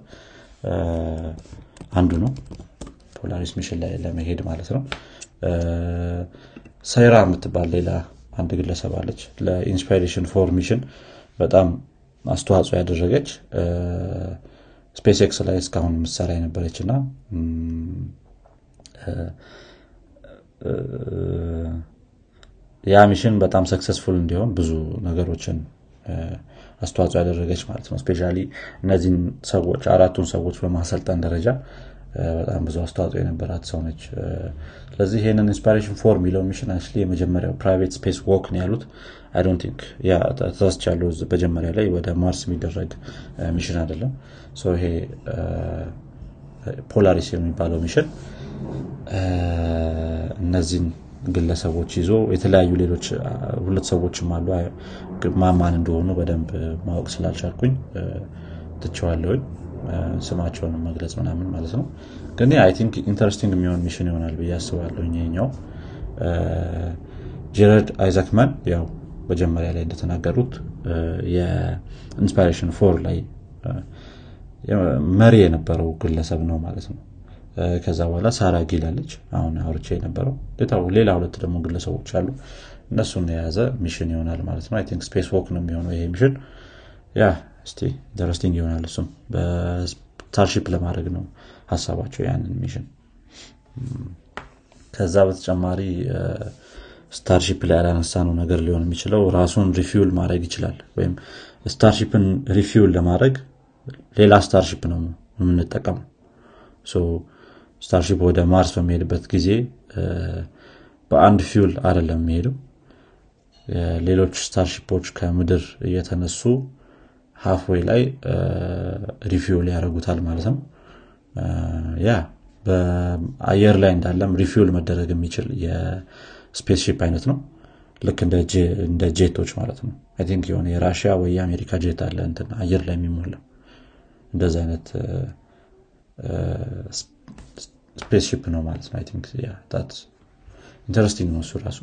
Speaker 1: አንዱ ነው Polaris mission ላይ ለመሄድ ማለት ነው። ሳይራ የምትባል ሌላ አንድ ግለሰብ አለች። ለ Inspiration4 mission በጣም አስተዋጽኦ ያደረገች ስፔስ ኤክስ ላይ እስካሁን ምትሰራ የነበረች እና ያ mission በጣም successful እንዲሆን ብዙ ነገሮችን አስተዋጽኦ ያደረገች ማለት ነው። especially እነዚህን ሰዎች አራቱን ሰዎች በማሰልጠን ደረጃ በጣም ብዙ አስተዋጽኦ የነበራት ሰው ነች። ስለዚህ ይህንን Inspiration4 የሚለው mission አ የመጀመሪያው private space walk ነው ያሉት። I don't think yeah ተሳስቻለሁ መጀመሪያ ላይ ወደ ማርስ የሚደረግ mission አይደለም። ይሄ ፖላሪስ የሚባለው mission እነዚህን ግለሰቦች ይዞ የተለያዩ ሌሎች ሁለት ሰዎችም አሉ። ማን ማን እንደሆኑ በደንብ ማወቅ ስላልቻልኩኝ ትቸዋለሁኝ ስማቸውን መግለጽ ምናምን ማለት ነው። ግን I think interesting የሚሆን mission ይሆናል ብዬ አስባለሁ ይሄኛው ጀረድ አይዛክመን ያው መጀመሪያ ላይ እንደተናገሩት የ Inspiration4 ላይ መሪ የነበረው ግለሰብ ነው ማለት ነው። ከዛ በኋላ ሳራ ጊል አለች አሁን አውርቻ የነበረው ሌላ ሁለት ደግሞ ግለሰቦች አሉ። እነሱን የያዘ mission ይሆናል ማለት ነው። space walk ነው የሚሆነው ይሄ mission። yeah እስቲ interesting ይሆናል እሱም። በስታርሺፕ ለማድረግ ነው ሀሳባቸው ያንን mission። ከዛ በተጨማሪ ስታርሺፕ ላይ ያላነሳነው ነገር ሊሆን የሚችለው ራሱን refuel ማድረግ ይችላል። ወይም ስታርሺፕን refuel ለማድረግ ሌላ ስታርሺፕ ነው የምንጠቀመው። ስታርሺፕ ወደ ማርስ በሚሄድበት ጊዜ በአንድ fuel አይደለም የሚሄደው። ሌሎች ስታርሺፖች ከምድር እየተነሱ halfway ላይ refuel ያደረጉታል ማለት ነው። ያ በአየር ላይ እንዳለም refuel መደረግ የሚችል የ spaceship አይነት ነው። ልክ እንደ ጄቶች ማለት ነው። think የሆነ የራሽያ ወይ የአሜሪካ ጄት አለ እንትን አየር ላይ የሚሞላ እንደዚ አይነት spaceship ነው ማለት ነው። think interesting ነው እሱ ራሱ።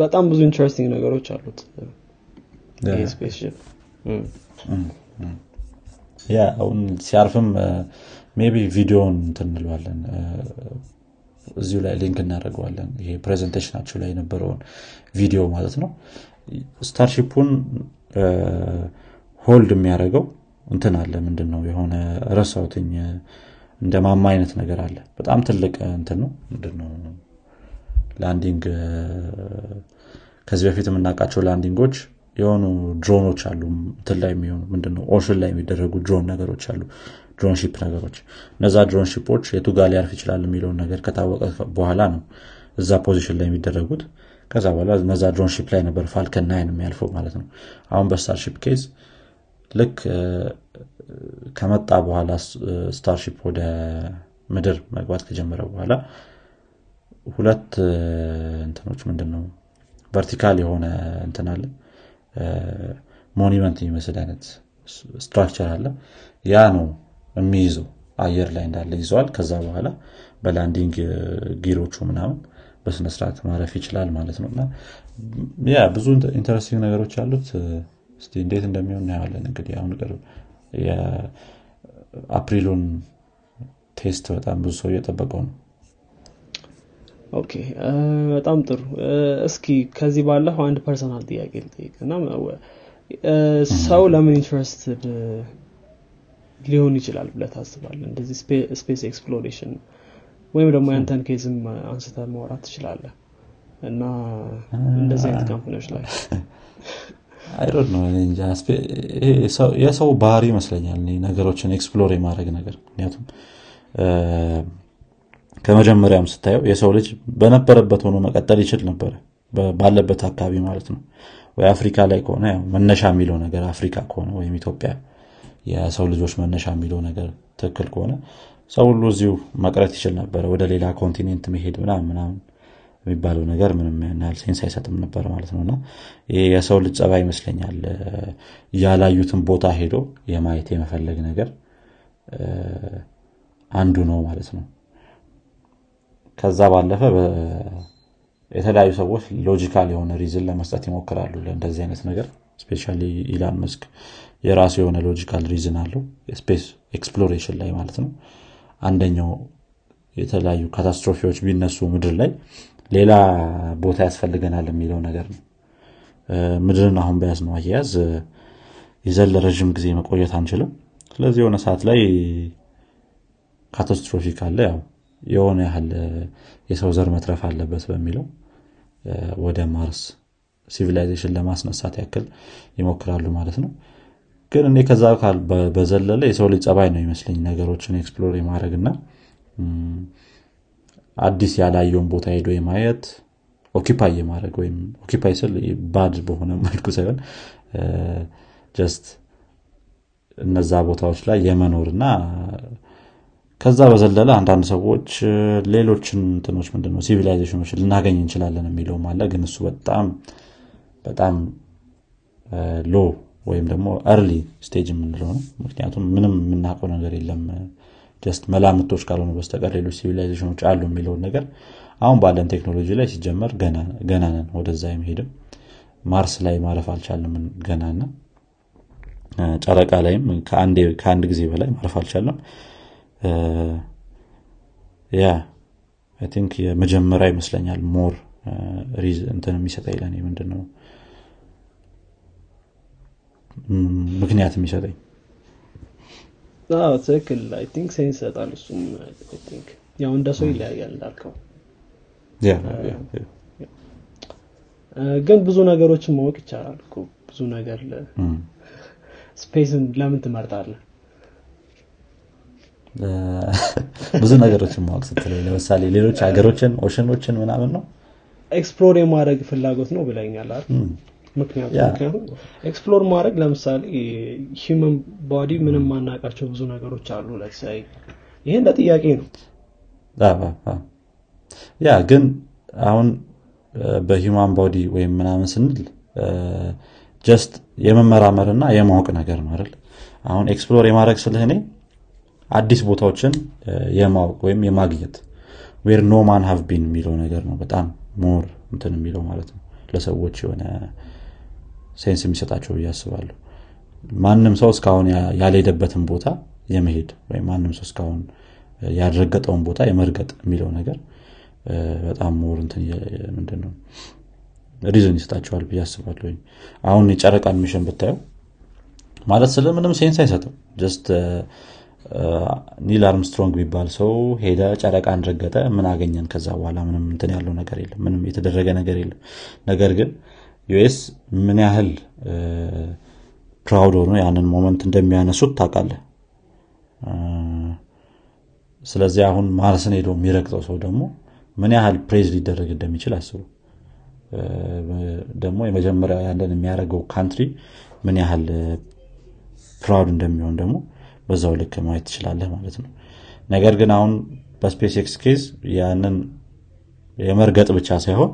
Speaker 2: በጣም ብዙ interesting ነገሮች አሉት
Speaker 1: yeah አሁን ሲያርፍም maybe ቪዲዮን እንትን እንለዋለን እዚሁ ላይ link እናደርገዋለን። ይሄ presentation ኣቸው ላይ የነበረውን ቪዲዮ ማለት ነው። ስታርሺፑን hold የሚያደርገው እንትን አለ። ምንድን ነው የሆነ ረሳሁትኝ እንደ ማማ አይነት ነገር አለ። በጣም ትልቅ እንትን ነው። ምንድነው? landing ከዚህ በፊት የምናውቃቸው landing ኦች የሆኑ ድሮኖች አሉ። እንትን ላይ የሚሆኑ ምንድነው? ocean ላይ የሚደረጉ ድሮን ነገሮች አሉ። ድሮን ነገሮች። እነዛ drone ship ኦች የቱ ጋር ሊያርፍ ይችላል የሚለውን ነገር ከታወቀ በኋላ ነው እዛ position ላይ የሚደረጉት። ከዛ በኋላ እነዛ ድሮን ላይ ነበር ፋልከን ናይን የሚያርፈው ማለት ነው። አሁን በስታርሺፕ case ልክ ከመጣ በኋላ ስታርሺፕ ወደ ምድር መግባት ከጀመረ በኋላ ሁለት እንትኖች ምንድን ነው vertical የሆነ እንትን አለ monument የሚመስል አይነት structure አለ። ያ ነው የሚይዘው። አየር ላይ እንዳለ ይይዘዋል። ከዛ በኋላ በ landing gear ኦቹ ምናምን በስነስርዓት ማረፍ ይችላል ማለት ነው። እና yeah ብዙ interesting ነገሮች አሉት። እስቲ እንዴት እንደሚሆን እናየዋለን። እንግዲህ አሁን ቅርብ የአፕሪሉን test በጣም ብዙ ሰው እየጠበቀው ነው
Speaker 2: okay በጣም ጥሩ። እስኪ ከዚህ ባለፈው አንድ personal ጥያቄ ልጠይቅ እና ሰው ለምን interested ሊሆን ይችላል ብለህ ታስባለህ እንደዚህ space exploration ወይም ደግሞ ያንተን case ም አንስተህ ማውራት ትችላለህ እና እንደዚህ አይነት company ዎች ላይ [laughs]
Speaker 1: I don't know የሰው ባህሪ ይመስለኛል ነገሮችን explore የማድረግ ነገር። ምክንያቱም ከመጀመሪያም ስታየው የሰው ልጅ በነበረበት ሆኖ መቀጠል ይችል ነበረ። ባለበት አካባቢ ማለት ነው። ወይ አፍሪካ ላይ ከሆነ መነሻ የሚለው ነገር አፍሪካ ከሆነ ወይም ኢትዮጵያ የሰው ልጆች መነሻ የሚለው ነገር ትክክል ከሆነ ሰው ሁሉ እዚሁ መቅረት ይችል ነበረ። ወደ ሌላ continent መሄድ ምናምን ምናምን የሚባለው ነገር ምንም ያህል sense አይሰጥም ነበር ማለት ነው። እና ይህ የሰው ልጅ ጸባይ ይመስለኛል ያላዩትን ቦታ ሄዶ የማየት የመፈለግ ነገር አንዱ ነው ማለት ነው ከዛ ባለፈ የተለያዩ ሰዎች logical የሆነ reason ለመስጠት ይሞክራሉ ለእንደዚህ አይነት ነገር። especially ኢላን መስክ የራሱ የሆነ logical reason አለው space exploration ላይ ማለት ነው። አንደኛው የተለያዩ catastrophe ዎች ቢነሱ ምድር ላይ ሌላ ቦታ ያስፈልገናል የሚለው ነገር ነው። ምድርን አሁን በያዝነው አያያዝ ይዘን ለረዥም ጊዜ መቆየት አንችልም። ስለዚህ የሆነ ሰዓት ላይ catastrophe ካለ ያው የሆነ ያህል የሰው ዘር መትረፍ አለበት በሚለው ወደ ማርስ civilization ለማስነሳት ያክል ይሞክራሉ ማለት ነው። ግን እኔ ከዛ በዘለለ የሰው ልጅ ጸባይ ነው ይመስለኝ ነገሮችን explore የማድረግ እና አዲስ ያላየውን ቦታ ሄዶ የማየት occupy የማድረግ ወይም occupy ስል bad በሆነ መልኩ ሳይሆን just እነዛ ቦታዎች ላይ የመኖር እና ከዛ በዘለለ አንዳንድ ሰዎች ሌሎችን እንትኖች ምንድነው civilization ኦች ልናገኝ እንችላለን የሚለውም አለ። ግን እሱ በጣም በጣም low ወይም ደግሞ early stage የምንለው ነው። ምክንያቱም ምንም የምናውቀው ነገር የለም። just መላምቶች ካልሆኑ በስተቀር ሌሎች civilization ኦች አሉ የሚለውን ነገር አሁን ባለን ቴክኖሎጂ ላይ ሲጀመር ገና ነን ወደዛ የሚሄድም ማርስ ላይ ማረፍ አልቻለም ገናና ጨረቃ ላይም ከአንድ ጊዜ በላይ ማረፍ አልቻለም I think የመጀመሪያ ይመስለኛል more እንትን የሚሰጠኝ ለኔ ምንድነው? ምክንያት የሚሰጠኝ።
Speaker 2: ትክክል። I think sense ይሰጣል እሱም ያው እንደ ሰው ይለያያል እንዳልከው። ግን ብዙ ነገሮችን ማወቅ ይቻላል ብዙ ነገር space ን ለምን ትመርጣለህ
Speaker 1: ብዙ ነገሮችን ማወቅ ስትለኝ ለምሳሌ ሌሎች ሀገሮችን ocean ኦችን ምናምን ነው?
Speaker 2: explore የማድረግ ፍላጎት ነው ብለኛል ምክንያቱም explore ማድረግ ለምሳሌ human body ምንም ማናቃቸው ብዙ ነገሮች አሉ። let's say ይሄ እንደ ጥያቄ ነው።
Speaker 1: yeah ግን አሁን በ human body ወይም ምናምን ስንል just የመመራመር እና የማወቅ ነገር ነው አይደል? አሁን explore የማድረግ ስልህ እኔ አዲስ ቦታዎችን የማወቅ ወይም የማግኘት where no man have been የሚለው ነገር ነው በጣም more እንትን የሚለው ማለት ነው። ለሰዎች የሆነ sense የሚሰጣቸው ብዬ አስባለሁ። ማንም ሰው እስካሁን ያልሄደበትን ቦታ የመሄድ ወይም ማንም ሰው እስካሁን ያልረገጠውን ቦታ የመርገጥ የሚለው ነገር በጣም more ምንድን ነው reason ይሰጣቸዋል ብዬ አስባለሁ አሁን የጨረቃን mission ብታየው ማለት ስለ ምንም sense አይሰጥም። just ኒል አርምስትሮንግ የሚባል ሰው ሄደ ጨረቃን ረገጠ። ምን አገኘን? ከዛ በኋላ ምንም እንትን ያለው ነገር የለም። ምንም የተደረገ ነገር የለም። ነገር ግን US ምን ያህል proud ሆኖ ያንን moment እንደሚያነሱት ታውቃለህ? ስለዚህ አሁን ማርስን ሄዶ የሚረግጠው ሰው ደግሞ ምን ያህል praise ሊደረግ እንደሚችል አስቡ። ደግሞ የመጀመሪያ ያንን የሚያደርገው country ምን ያህል proud እንደሚሆን ደግሞ በዛው ልክ ማየት ትችላለህ ማለት ነው። ነገር ግን አሁን በ SpaceX case ያንን የመርገጥ ብቻ ሳይሆን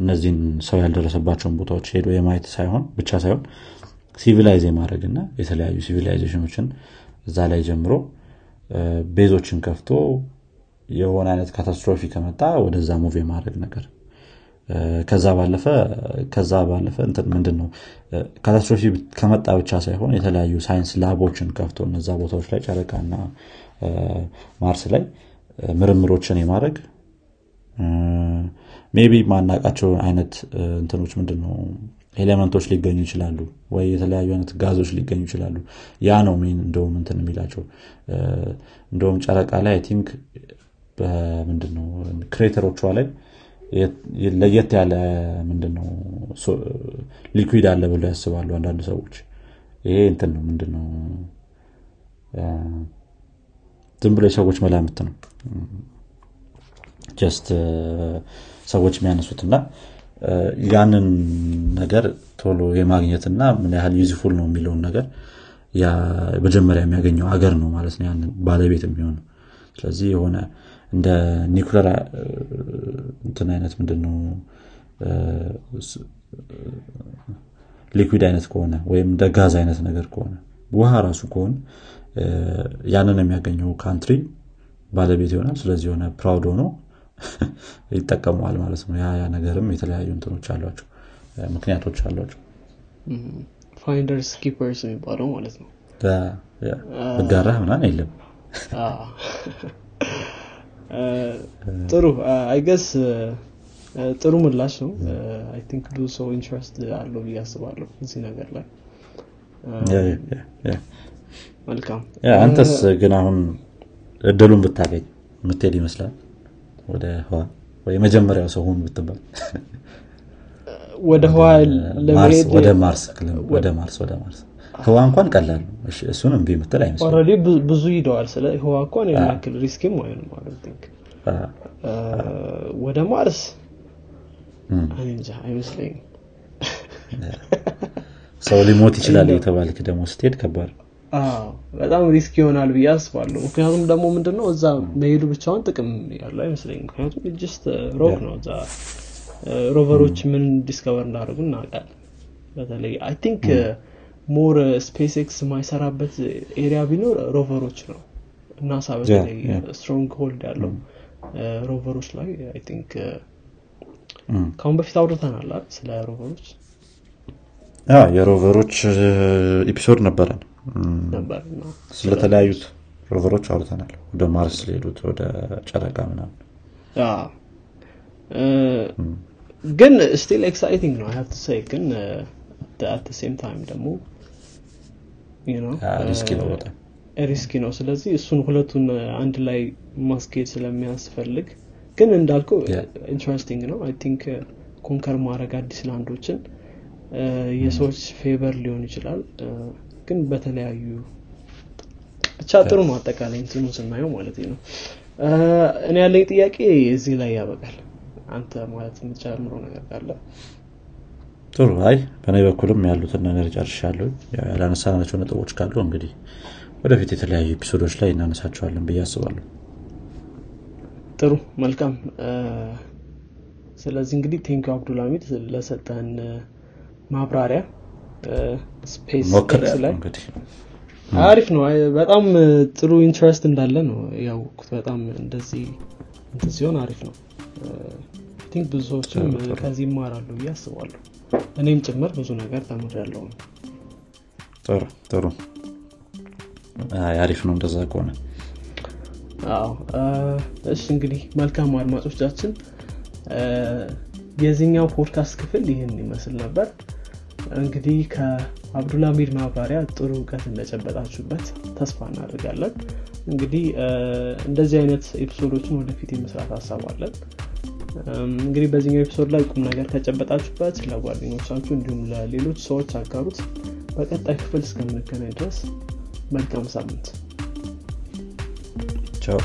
Speaker 1: እነዚህን ሰው ያልደረሰባቸውን ቦታዎች ሄዶ የማየት ሳይሆን ብቻ ሳይሆን civilize የማድረግ እና የተለያዩ civilization ኦችን እዛ ላይ ጀምሮ base ኦችን ከፍቶ የሆነ አይነት catastrophe ከመጣ ወደዛ move የማድረግ ነገር ከዛ ባለፈ ከዛ ባለፈ ምንድን ነው catastrophe ከመጣ ብቻ ሳይሆን የተለያዩ science lab ኦችን ከፍቶ እነዛ ቦታዎች ላይ ጨረቃና ማርስ ላይ ምርምሮችን የማድረግ maybe ማናቃቸው አይነት እንትኖች ምንድን ነው element ኦች ሊገኙ ይችላሉ ወይ የተለያዩ አይነት ጋዞች ሊገኙ ይችላሉ። ያ ነው main እንደውም እንትን የሚላቸው። እንደውም ጨረቃ ላይ think ምንድነው crater ኦቿ ላይ ለየት ያለ ምንድነው? liquid አለ ብለው ያስባሉ አንዳንድ ሰዎች። ይሄ እንትን ነው ምንድነው? ዝም ብሎ የሰዎች መላምት ነው። just ሰዎች የሚያነሱትና ያንን ነገር ቶሎ የማግኘትና ምን ያህል useful ነው የሚለውን ነገር መጀመሪያ የሚያገኘው ሀገር ነው ማለት ነው። ያንን ባለቤት የሚሆነው። ስለዚህ የሆነ እንደ ኒኩለር እንትን አይነት ምንድነው? liquid አይነት ከሆነ ወይም እንደ ጋዝ አይነት ነገር ከሆነ ውሃ ራሱ ከሆነ ያንን የሚያገኘው country ባለቤት ይሆናል። ስለዚህ የሆነ proud ሆኖ [laughs] ይጠቀመዋል ማለት ነው። ያ ነገርም የተለያዩ እንትኖች አሏቸው ምክንያቶች አሏቸው።
Speaker 2: finders keepers የሚባለው ማለት ነው።
Speaker 1: ብጋራ ምናን የለም
Speaker 2: ጥሩ I guess ጥሩ ምላሽ ነው. I think ብዙ ሰው interest አለው ብዬ አስባለሁ እዚህ ነገር ላይ. መልካም.
Speaker 1: አንተስ ግን አሁን እድሉን ብታገኝ የምትሄድ ይመስላል? ወደ ህዋ? ወይ መጀመሪያው ሰው ሁን ብትባል? [laughs]
Speaker 2: ወደ ህዋ ለመሄድ
Speaker 1: ወደ ማርስ ወደ ማርስ ህዋ እንኳን ቀላል ነው። እሱን እምቢ ምትል አይመስልም
Speaker 2: already ብዙ ሂደዋል ስለ ህዋ እንኳን ያክል risk ም አይሆንም ወደ ማርስ። እንጃ አይመስለኝም።
Speaker 1: ሰው ሊሞት ይችላል የተባልክ ደግሞ ስትሄድ ከባድ
Speaker 2: በጣም risk ይሆናል ብዬ አስባለሁ። ምክንያቱም ደግሞ ምንድነው እዛ መሄዱ ብቻውን ጥቅም ያለው አይመስለኝም። ምክንያቱም just rock ነው። እዛ rover ኦች ምን discover እንዳደርጉ እናውቃለን። በተለይ I think more ስፔስ ኤክስ የማይሰራበት area ቢኖር rover ኦች ነው። ናሳ በተለይ stronghold ያለው rover ኦች ላይ I think ከአሁን በፊት አውርተናል ስለ rover
Speaker 1: ኦች። የ rover
Speaker 2: ኦች episode ነበረን።
Speaker 1: ስለተለያዩት rover ኦች አውርተናል። ወደ ማርስ ሊሄዱት ወደ ጨረቃ ምናምን።
Speaker 2: ግን still exciting ነው ሀብ ግን at same time ደግሞ
Speaker 1: risky ነው በጣም።
Speaker 2: risky ነው። ስለዚህ እሱን ሁለቱን አንድ ላይ ማስኬድ ስለሚያስፈልግ ግን እንዳልከው interesting ነው። I think conquer ማድረግ አዲስ land ኦችን የሰዎች fever ሊሆን ይችላል። ግን በተለያዩ ብቻ ጥሩ ነው አጠቃላይ እንትኑ ስናየው ማለት ነው። እኔ ያለኝ ጥያቄ እዚህ ላይ ያበቃል። አንተ ማለት የምትጨምረው ነገር ካለ
Speaker 1: ጥሩ። I በእኔ በኩልም ያሉትን ነገር ጨርሻለሁ። ያላነሳናቸው ነጥቦች ካሉ እንግዲህ ወደፊት የተለያዩ episode ኦች ላይ እናነሳቸዋለን ብዬ አስባለሁ።
Speaker 2: ጥሩ መልካም። ስለዚህ እንግዲህ thank you አብዱልሚድ ለሰጠን ማብራሪያ። space ላይ አሪፍ ነው። በጣም ጥሩ interest እንዳለ ነው ያወቅኩት። በጣም እንደዚህ እንትን ሲሆን አሪፍ ነው። think ብዙ ሰዎችም ከዚህ ይማራሉ ብዬ አስባለሁ እኔም ጭምር ብዙ ነገር ተምሬያለው ነው
Speaker 1: ጥሩ። ጥሩ አሪፍ ነው። እንደዛ ከሆነ
Speaker 2: አዎ። እሺ እንግዲህ መልካም አድማጮቻችን የዚህኛው ፖድካስት ክፍል ይህን ይመስል ነበር። እንግዲህ ከአብዱልሚድ ማብራሪያ ጥሩ እውቀት እንደጨበጣችሁበት ተስፋ እናደርጋለን። እንግዲህ እንደዚህ አይነት episode ኦችን ወደፊት የመስራት ሀሳብ አለን እንግዲህ በዚህኛው episode ላይ ቁም ነገር ከጨበጣችሁበት ለጓደኞቻችሁ እንዲሁም ለሌሎች ሰዎች አጋሩት። በቀጣይ ክፍል እስከምንገናኝ ድረስ መልካም ሳምንት።
Speaker 1: ቻው